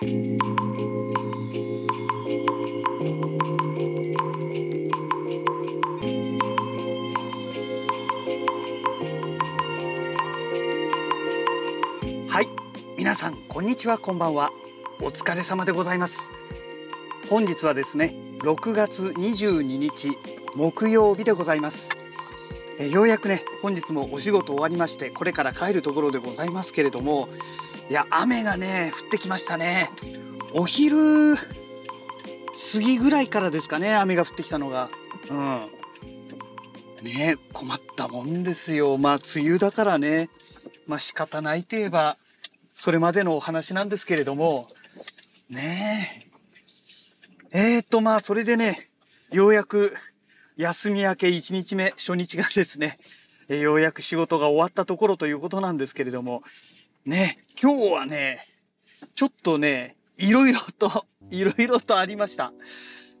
はい皆さんこんにちはこんばんは。お疲れ様でございます。本日はですね6月22日木曜日でございます。えようやくね本日もお仕事終わりましてこれから帰るところでございますけれどもいや雨がね降ってきましたね。お昼過ぎぐらいからですかね雨が降ってきたのが。うん。ね困ったもんですよ。まあ梅雨だからね。まあ仕方ないといえばそれまでのお話なんですけれども。ね。ええー、とまあそれでねようやく休み明け1日目初日がですね、ようやく仕事が終わったところということなんですけれども。ね今日はねちょっとねいろいろといろいろとありました。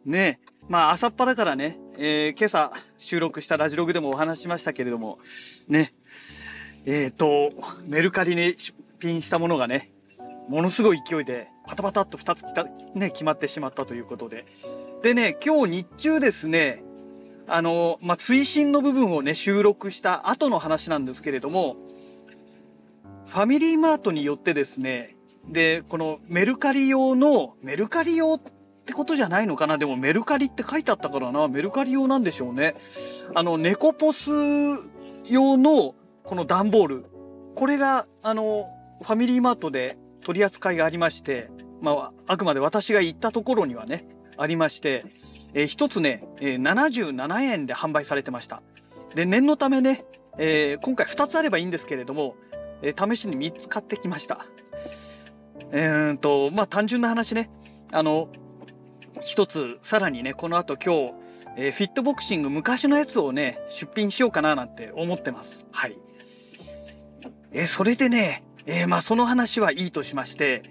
ねまあ朝っぱらからね、えー、今朝収録したラジログでもお話しましたけれどもねえっ、ー、とメルカリに出品したものがねものすごい勢いでパタパタっと2つきた、ね、決まってしまったということで。でね今日日中ですねあの、まあ、追伸の部分をね収録した後の話なんですけれどもファミリーマートによってですねでこのメルカリ用のメルカリ用ってことじゃないのかな？でもメルカリって書いてあったからな。メルカリ用なんでしょうね。あのネコポス用のこの段ボール。これがあのファミリーマートで取り扱いがありましてまああくまで私が行ったところにはねありまして、えー、1つね、えー、77円で販売されてました。で念のためね、えー、今回2つあればいいんですけれども、えー、試しに3つ買ってきました。えー、とまあ単純な話ね。あの一つさらにねこの後今日、えー、フィットボクシング昔のやつをね出品しようかななんて思ってます。はい。えー、それでね、えー、まあその話はいいとしまして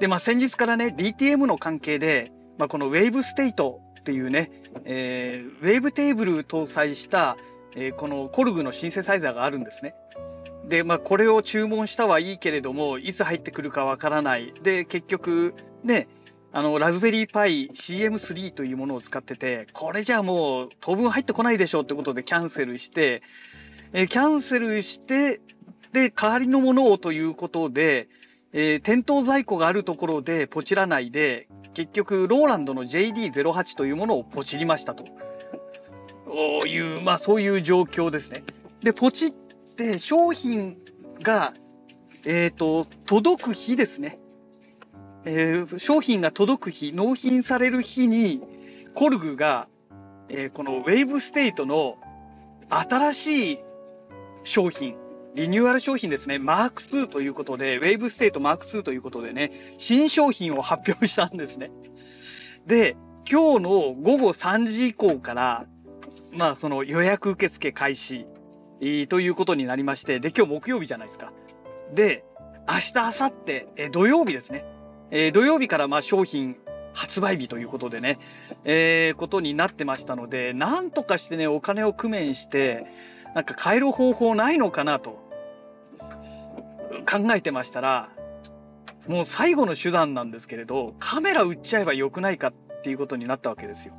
でまあ先日からね DTM の関係で、まあ、このウェーブステイトっていうね、えー、ウェーブテーブル搭載した、えー、このコルグのシンセサイザーがあるんですね。でまあこれを注文したはいいけれどもいつ入ってくるかわからないで結局ねあのラズベリーパイ CM3 というものを使っててこれじゃあもう当分入ってこないでしょうってことでキャンセルして、え、キャンセルしてで代わりのものをということで、えー、店頭在庫があるところでポチらないで結局ローランドの JD08 というものをポチりましたというまあそういう状況ですね。でポチって商品がえっ、ー、と届く日ですね。えー、商品が届く日納品される日にコルグが、えー、このウェーブステイトの新しい商品リニューアル商品ですねマーク2ということでウェーブステイトマーク2ということでね新商品を発表したんですね。で今日の午後3時以降からまあその予約受付開始えということになりましてで今日木曜日じゃないですか。で明日明後日え土曜日ですねえー、土曜日からまあ商品発売日ということでね、えー、ことになってましたので、なんとかしてね、お金を工面して、なんか買える方法ないのかなと考えてましたら、もう最後の手段なんですけれど、カメラ売っちゃえばよくないかっていうことになったわけですよ。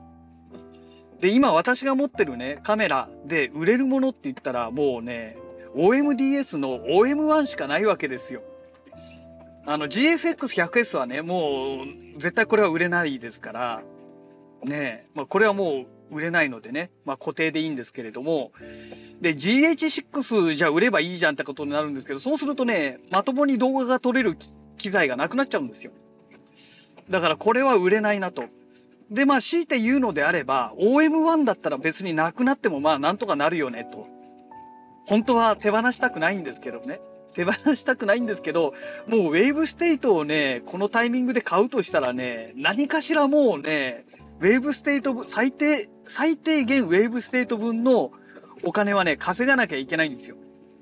で、今私が持ってるね、カメラで売れるものって言ったら、もうね、OMDS の OM1 しかないわけですよ。あの GFX100S はねもう絶対これは売れないですからねまあ、これはもう売れないのでね、まあ、固定でいいんですけれどもで GH6 じゃ売ればいいじゃんってことになるんですけどそうするとねまともに動画が撮れる機材がなくなっちゃうんですよだからこれは売れないなとでまあ強いて言うのであれば OM1 だったら別になくなってもまあなんとかなるよねと本当は手放したくないんですけどね手放したくないんですけど、もうウェーブステイトをね、このタイミングで買うとしたらね、何かしらもうね、ウェーブステイト分、最低、最低限ウェーブステイト分のお金はね、稼がなきゃいけないんですよ。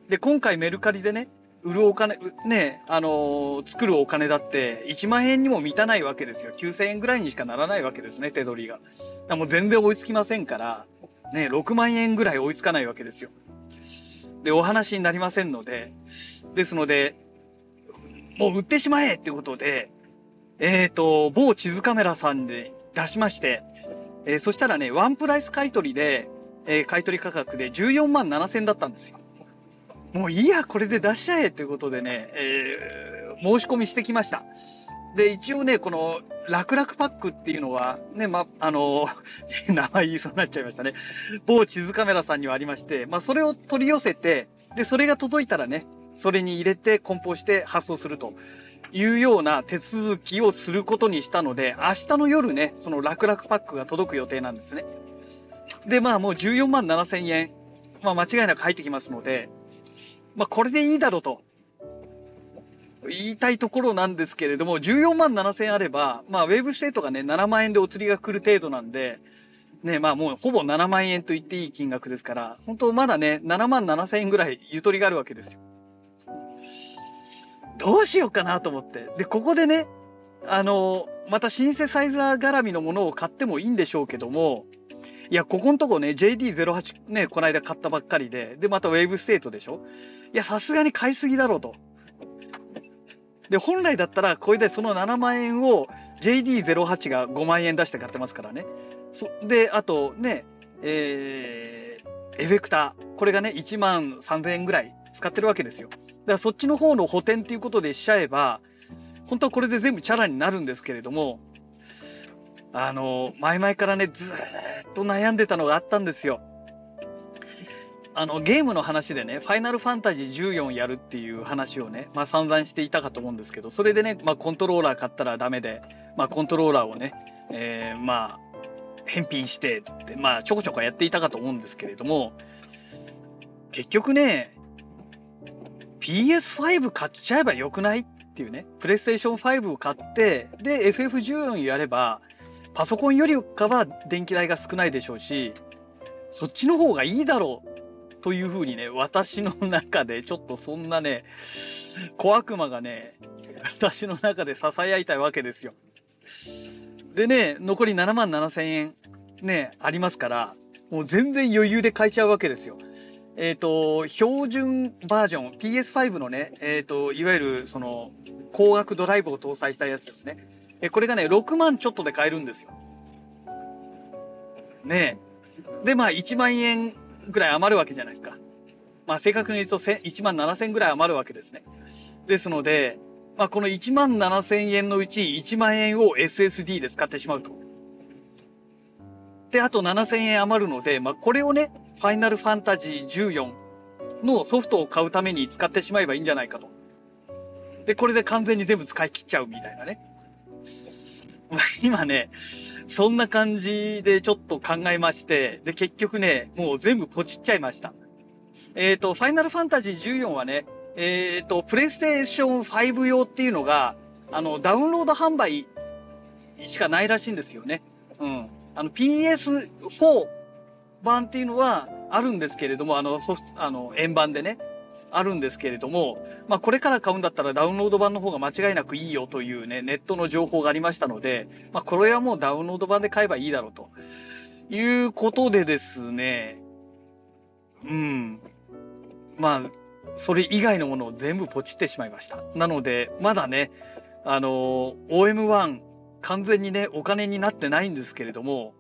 で、今回メルカリでね、売るお金、ね、あの、作るお金だって1万円にも満たないわけですよ。9000円ぐらいにしかならないわけですね、手取りが。もう全然追いつきませんから、ね、6万円ぐらい追いつかないわけですよ。で、お話になりませんので、ですので、もう売ってしまえってことで、えっ、ー、と、某地図カメラさんで出しまして、えー、そしたらね、ワンプライス買取で、えー、買取価格で14万7千だったんですよ。もういいや、これで出しちゃえということでね、えー、申し込みしてきました。で、一応ね、この、楽々パックっていうのは、ね、ま、あの、名前言いそうになっちゃいましたね。某地図カメラさんにはありまして、まあ、それを取り寄せて、で、それが届いたらね、それに入れて梱包して発送するというような手続きをすることにしたので、明日の夜ね、その楽々パックが届く予定なんですね。で、まあもう14万7千円、まあ間違いなく入ってきますので、まあこれでいいだろうと。言いたいところなんですけれども、14万7000あれば、まあウェーブステートがね、7万円でお釣りが来る程度なんで、ね、まあもうほぼ7万円と言っていい金額ですから、本当まだね、7万7千円ぐらいゆとりがあるわけですよ。どうしようかなと思って。で、ここでね、あの、またシンセサイザー絡みのものを買ってもいいんでしょうけども、いや、ここのとこね、JD08 ね、この間買ったばっかりで、で、またウェーブステートでしょ？いや、さすがに買いすぎだろうと。で、本来だったら、これでその7万円を JD08 が5万円出して買ってますからね。そで、あとね、えー、エフェクター。これがね、1万3000円ぐらい使ってるわけですよ。だからそっちの方の補填っていうことでしちゃえば、本当はこれで全部チャラになるんですけれども、あの、前々からね、ずっと悩んでたのがあったんですよ。あの、ゲームの話でね、ファイナルファンタジー14やるっていう話をね、まあ散々していたかと思うんですけど、それでね、まあコントローラー買ったらダメで、まあコントローラーをね、えー、まあ、返品してって、まあちょこちょこやっていたかと思うんですけれども、結局ね、PS5 買っちゃえばよくないっていうね、プレイステーション5を買って、で、FF14 やれば、パソコンよりかは電気代が少ないでしょうし、そっちの方がいいだろうというふうにね、私の中でちょっとそんなね、小悪魔がね、私の中で囁いたいわけですよ。でね、残り7万7千円ね、ありますから、もう全然余裕で買えちゃうわけですよ。えっ、ー、と、標準バージョン、PS5 のね、えっ、ー、と、いわゆるその、高額ドライブを搭載したやつですね。えこれがね、6万ちょっとで買えるんですよ。ねえで、まあ1万円ぐらい余るわけじゃないですか。まあ正確に言うと1万7千ぐらい余るわけですね。ですので、まあこの1万7千円のうち1万円を SSD で使ってしまうと。で、あと7千円余るので、まあこれをね、ファイナルファンタジー14のソフトを買うために使ってしまえばいいんじゃないかと。で、これで完全に全部使い切っちゃうみたいなね。今ね、そんな感じでちょっと考えまして、で、結局ね、もう全部ポチっちゃいました。えっ、ー、と、ファイナルファンタジー14はね、えっ、ー、と、プレイステーション5用っていうのが、あの、ダウンロード販売しかないらしいんですよね。うん。あの、PS4 版っていうのはあるんですけれども、あの、ソフト、あの、円盤でね。あるんですけれども、まあ、これから買うんだったらダウンロード版の方が間違いなくいいよというね、ネットの情報がありましたので、まあ、これはもうダウンロード版で買えばいいだろうということでですね、うん。まあ、それ以外のものを全部ポチってしまいました。なので、まだね、あの、OM1 完全にね、お金になってないんですけれども、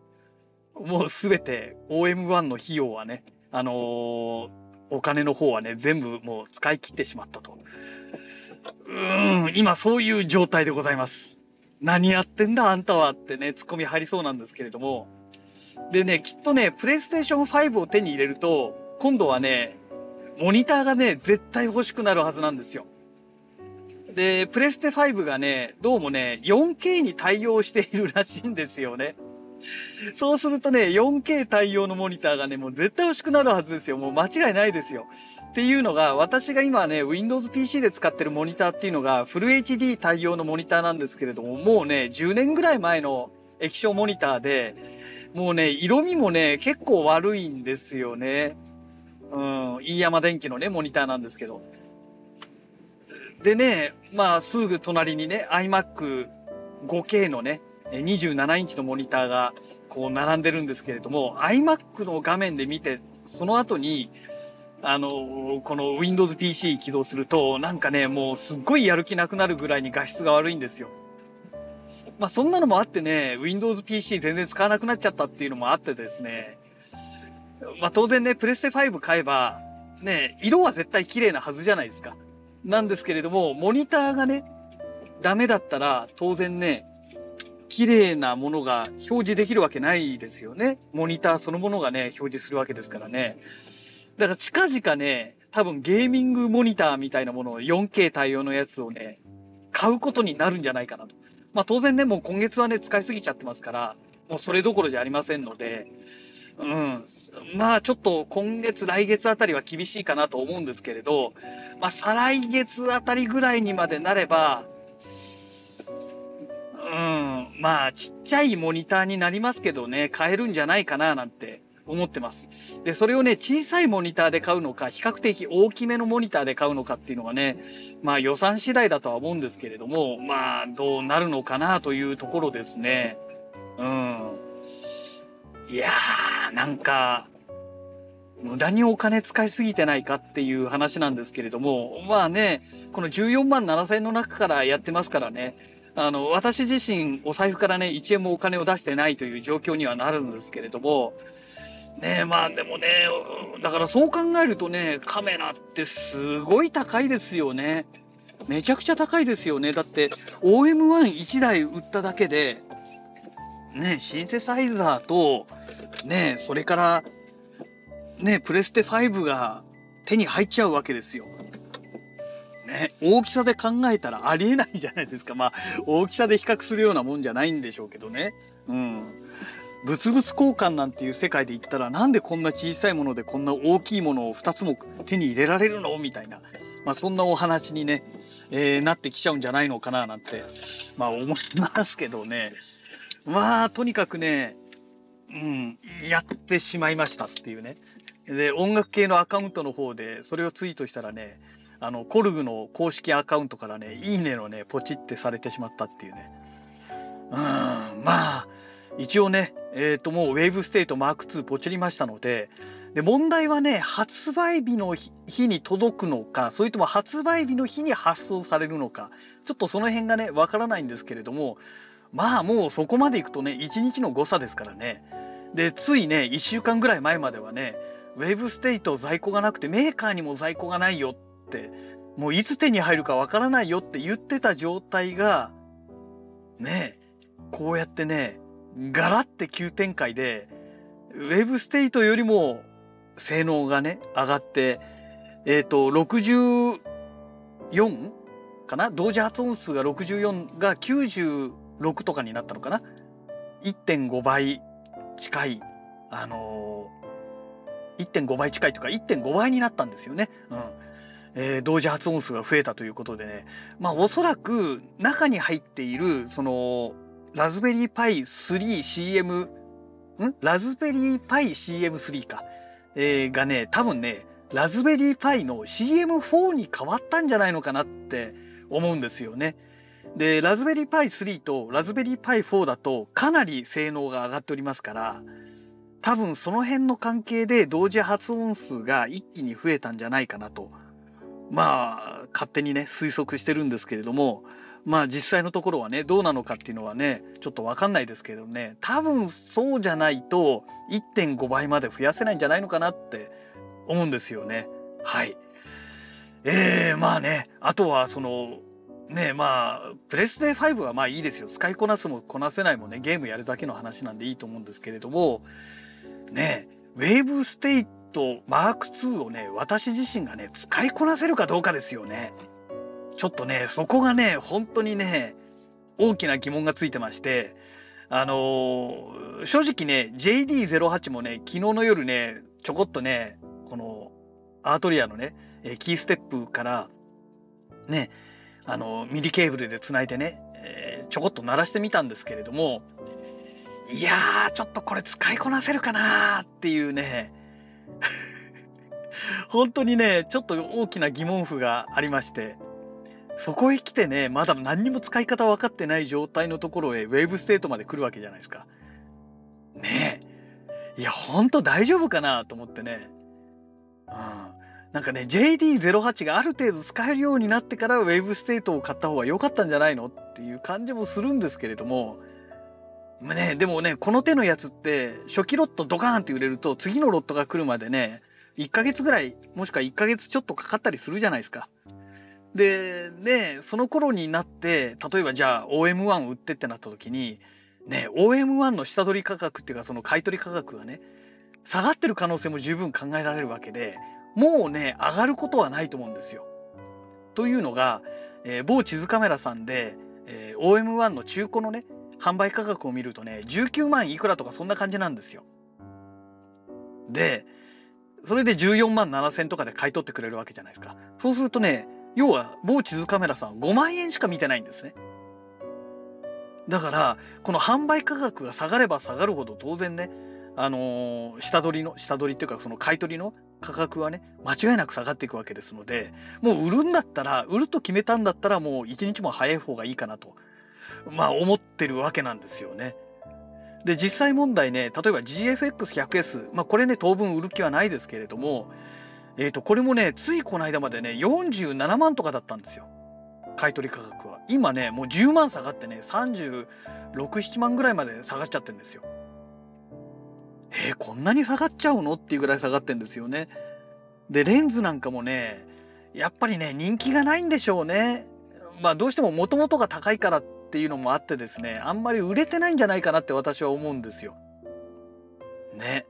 もうすべて OM1 の費用はね、あのーお金の方はね、全部もう使い切ってしまったと。うーん、今そういう状態でございます。何やってんだあんたはってね、ツッコミ入りそうなんですけれども。でね、きっとね、プレイステーション5を手に入れると、今度はね、モニターがね、絶対欲しくなるはずなんですよ。で、プレステ5がね、どうもね、4K に対応しているらしいんですよね。そうするとね、4K 対応のモニターがね、もう絶対欲しくなるはずですよ。もう間違いないですよ。っていうのが、私が今ね、Windows PC で使ってるモニターっていうのが、フル HD 対応のモニターなんですけれども、もうね、10年ぐらい前の液晶モニターで、もうね、色味もね、結構悪いんですよね。うん、飯山電機のね、モニターなんですけど。でね、まあ、すぐ隣にね、iMac 5K のね、27インチのモニターがこう並んでるんですけれども、iMac の画面で見て、その後に、あの、この Windows PC 起動すると、なんかね、もうすっごいやる気なくなるぐらいに画質が悪いんですよ。まあそんなのもあってね、Windows PC 全然使わなくなっちゃったっていうのもあってですね、まあ当然ね、プレステ5買えば、ね、色は絶対綺麗なはずじゃないですか。なんですけれども、モニターがね、ダメだったら当然ね、綺麗なものが表示できるわけないですよね。モニターそのものがね、表示するわけですからね。だから近々ね、多分ゲーミングモニターみたいなものを 4K 対応のやつをね、買うことになるんじゃないかなと。まあ当然ね、もう今月はね、使いすぎちゃってますから、もうそれどころじゃありませんので、うん。まあちょっと今月、来月あたりは厳しいかなと思うんですけれど、まあ再来月あたりぐらいにまでなれば、まあちっちゃいモニターになりますけどね、買えるんじゃないかななんて思ってます。で、それをね、小さいモニターで買うのか、比較的大きめのモニターで買うのかっていうのがね、まあ予算次第だとは思うんですけれども、まあどうなるのかなというところですね。うん。いやー、なんか、無駄にお金使いすぎてないかっていう話なんですけれども、まあね、この14万7千円の中からやってますからね、あの、私自身お財布からね、1円もお金を出してないという状況にはなるんですけれども、ねまあでもね、だからそう考えるとね、カメラってすごい高いですよね。めちゃくちゃ高いですよね。だって OM11 台売っただけで、ね、シンセサイザーと、ね、それから、ね、プレステ5が手に入っちゃうわけですよ。ね、大きさで考えたらありえないじゃないですか。まあ、大きさで比較するようなもんじゃないんでしょうけどね。うん。物々交換なんていう世界で言ったらなんでこんな小さいものでこんな大きいものを2つも手に入れられるの？みたいな、まあ、そんなお話にね、えー、なってきちゃうんじゃないのかななんて、まあ思いますけどね。まあ、とにかくね、うん、やってしまいましたっていうね。で、音楽系のアカウントの方でそれをツイートしたらね、あの、コルグの公式アカウントからね、いいねのね、ポチってされてしまったっていうね。うん、まあ、一応ね、えっ、ー、ともうウェーブステートマーク2ポチりましたので、で、問題はね、発売日の日に届くのか、それとも発売日の日に発送されるのか、ちょっとその辺がね、わからないんですけれども、まあもうそこまでいくとね、1日の誤差ですからね。で、ついね、1週間ぐらい前まではね、ウェーブステート在庫がなくてメーカーにも在庫がないよって、もういつ手に入るかわからないよって言ってた状態が、ね、こうやってね、ガラって急展開で、ウェブステイトよりも性能がね、上がって、えっ、ー、と、64かな？同時発音数が64が96とかになったのかな ?1.5 倍近い、あのー、1.5倍近いというか1.5倍になったんですよね。うん。えー、同時発音数が増えたということでね。まあおそらく中に入っている、その、ラズベリーパイ 3CM、ん？ラズベリーパイ CM3 か。えー、がね、多分ね、ラズベリーパイの CM4 に変わったんじゃないのかなって思うんですよね。で、ラズベリーパイ3とラズベリーパイ4だとかなり性能が上がっておりますから、多分その辺の関係で同時発音数が一気に増えたんじゃないかなと、まあ、勝手にね、推測してるんですけれども、まあ実際のところはねどうなのかっていうのはねちょっと分かんないですけどね多分そうじゃないと1.5倍まで増やせないんじゃないのかなって思うんですよね。はい。えー、まあねあとはそのねまあプレステ5はまあいいですよ。使いこなすもこなせないもね。ゲームやるだけの話なんでいいと思うんですけれどもねウェーブステイトマーク2をね私自身がね使いこなせるかどうかですよね。ちょっとね、そこがね、本当にね、大きな疑問がついてまして、あのー、正直ね、JD08 もね、昨日の夜ね、ちょこっとね、この Arturia のね、 KeyStep からね、あの、 MIDI ケーブルで繋いでね、えー、ちょこっと鳴らしてみたんですけれども、いやー、ちょっとこれ使いこなせるかなーっていうね、本当にね、ちょっと大きな疑問符がありまして、そこへ来てね、まだ何にも使い方分かってない状態のところへウェーブステートまで来るわけじゃないですか。ねえ。いや、ほんと大丈夫かなと思ってね。うん。なんかね JD08 がある程度使えるようになってからウェーブステートを買った方が良かったんじゃないのっていう感じもするんですけれどもね、でもねこの手のやつって初期ロットドカーンって売れると次のロットが来るまでね1ヶ月ぐらいもしくは1ヶ月ちょっとかかったりするじゃないですか。でねその頃になって例えばじゃあ OM1 売ってってなった時にね OM1 の下取り価格っていうかその買取価格がね下がってる可能性も十分考えられるわけでもうね上がることはないと思うんですよ。というのが、えー、某地図カメラさんで、えー、OM1 の中古のね販売価格を見るとね19万いくらとかそんな感じなんですよ。でそれで14万7,000とかで買い取ってくれるわけじゃないですか。そうするとね要は某地図カメラさん5万円しか見てないんですね。だからこの販売価格が下がれば下がるほど当然ねあのー、下取りの下取りっていうかその買い取りの価格はね間違いなく下がっていくわけですのでもう売るんだったら売ると決めたんだったらもう一日も早い方がいいかなとまあ思ってるわけなんですよね。で実際問題ね例えば GFX100S まあこれね当分売る気はないですけれどもえー、とこれもねついこの間までね47万とかだったんですよ。買取価格は。今ねもう10万下がってね367万ぐらいまで下がっちゃってるんですよ。えー、こんなに下がっちゃうのっていうぐらい下がってんですよね。でレンズなんかもねやっぱりね人気がないんでしょうね。まあどうしてももともとが高いからっていうのもあってですねあんまり売れてないんじゃないかなって私は思うんですよ。ね。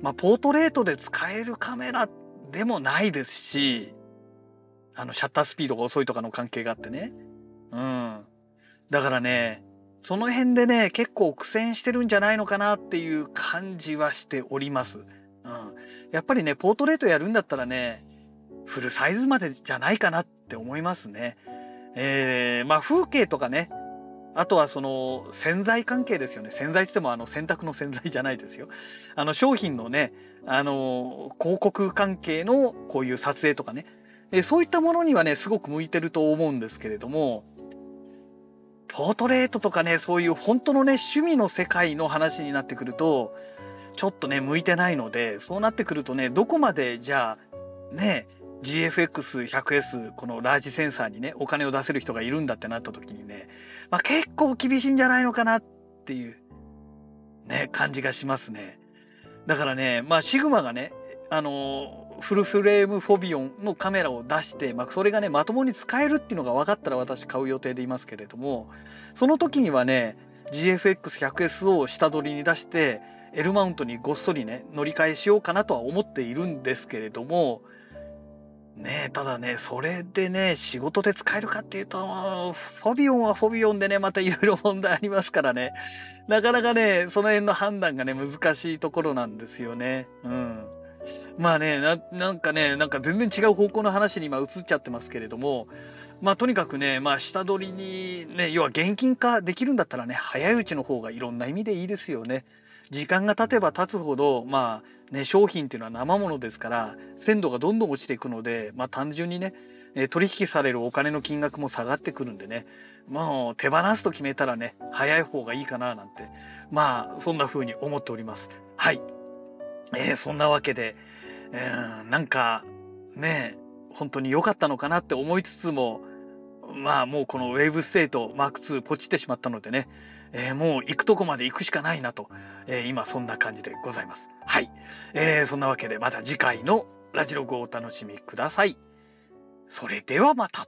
まあポートレートで使えるカメラでもないですしあのシャッタースピードが遅いとかの関係があってね。うん。だからねその辺でね結構苦戦してるんじゃないのかなっていう感じはしております。うん。やっぱりねポートレートやるんだったらねフルサイズまでじゃないかなって思いますね。えー、まあ風景とかねあとはその洗剤関係ですよね。洗剤って言ってもあの洗濯の洗剤じゃないですよ。あの商品のねあの広告関係のこういう撮影とかね。えそういったものにはねすごく向いてると思うんですけれどもポートレートとかねそういう本当のね趣味の世界の話になってくるとちょっとね向いてないのでそうなってくるとねどこまでじゃあね GFX100S このラージセンサーにねお金を出せる人がいるんだってなった時にね、まあ、結構厳しいんじゃないのかなっていうね感じがしますね。だからねまあシグマがねあのフルフレームフォビオンのカメラを出して、まあ、それがねまともに使えるっていうのが分かったら私買う予定でいますけれどもその時にはね GFX100S を下取りに出して L マウントにごっそりね乗り換えしようかなとは思っているんですけれどもねただねそれでね仕事で使えるかっていうとフォビオンはフォビオンでねまたいろいろ問題ありますからねなかなかねその辺の判断がね難しいところなんですよね。うん、まあねなんかねなんか全然違う方向の話に今移っちゃってますけれどもまあとにかくねまあ下取りにね要は現金化できるんだったらね早いうちの方がいろんな意味でいいですよね。時間が経てば経つほどまあね商品っていうのは生ものですから鮮度がどんどん落ちていくのでまあ単純にね取引されるお金の金額も下がってくるんでねもう手放すと決めたらね早い方がいいかななんてまあそんな風に思っております。はい、えー、そんなわけで、えー、なんかね本当に良かったのかなって思いつつもまあもうこのウェーブステートマーク2ポチってしまったのでねえー、もう行くとこまで行くしかないなと、えー、今そんな感じでございます。はい、えー、そんなわけでまた次回のラジログをお楽しみください。それではまた。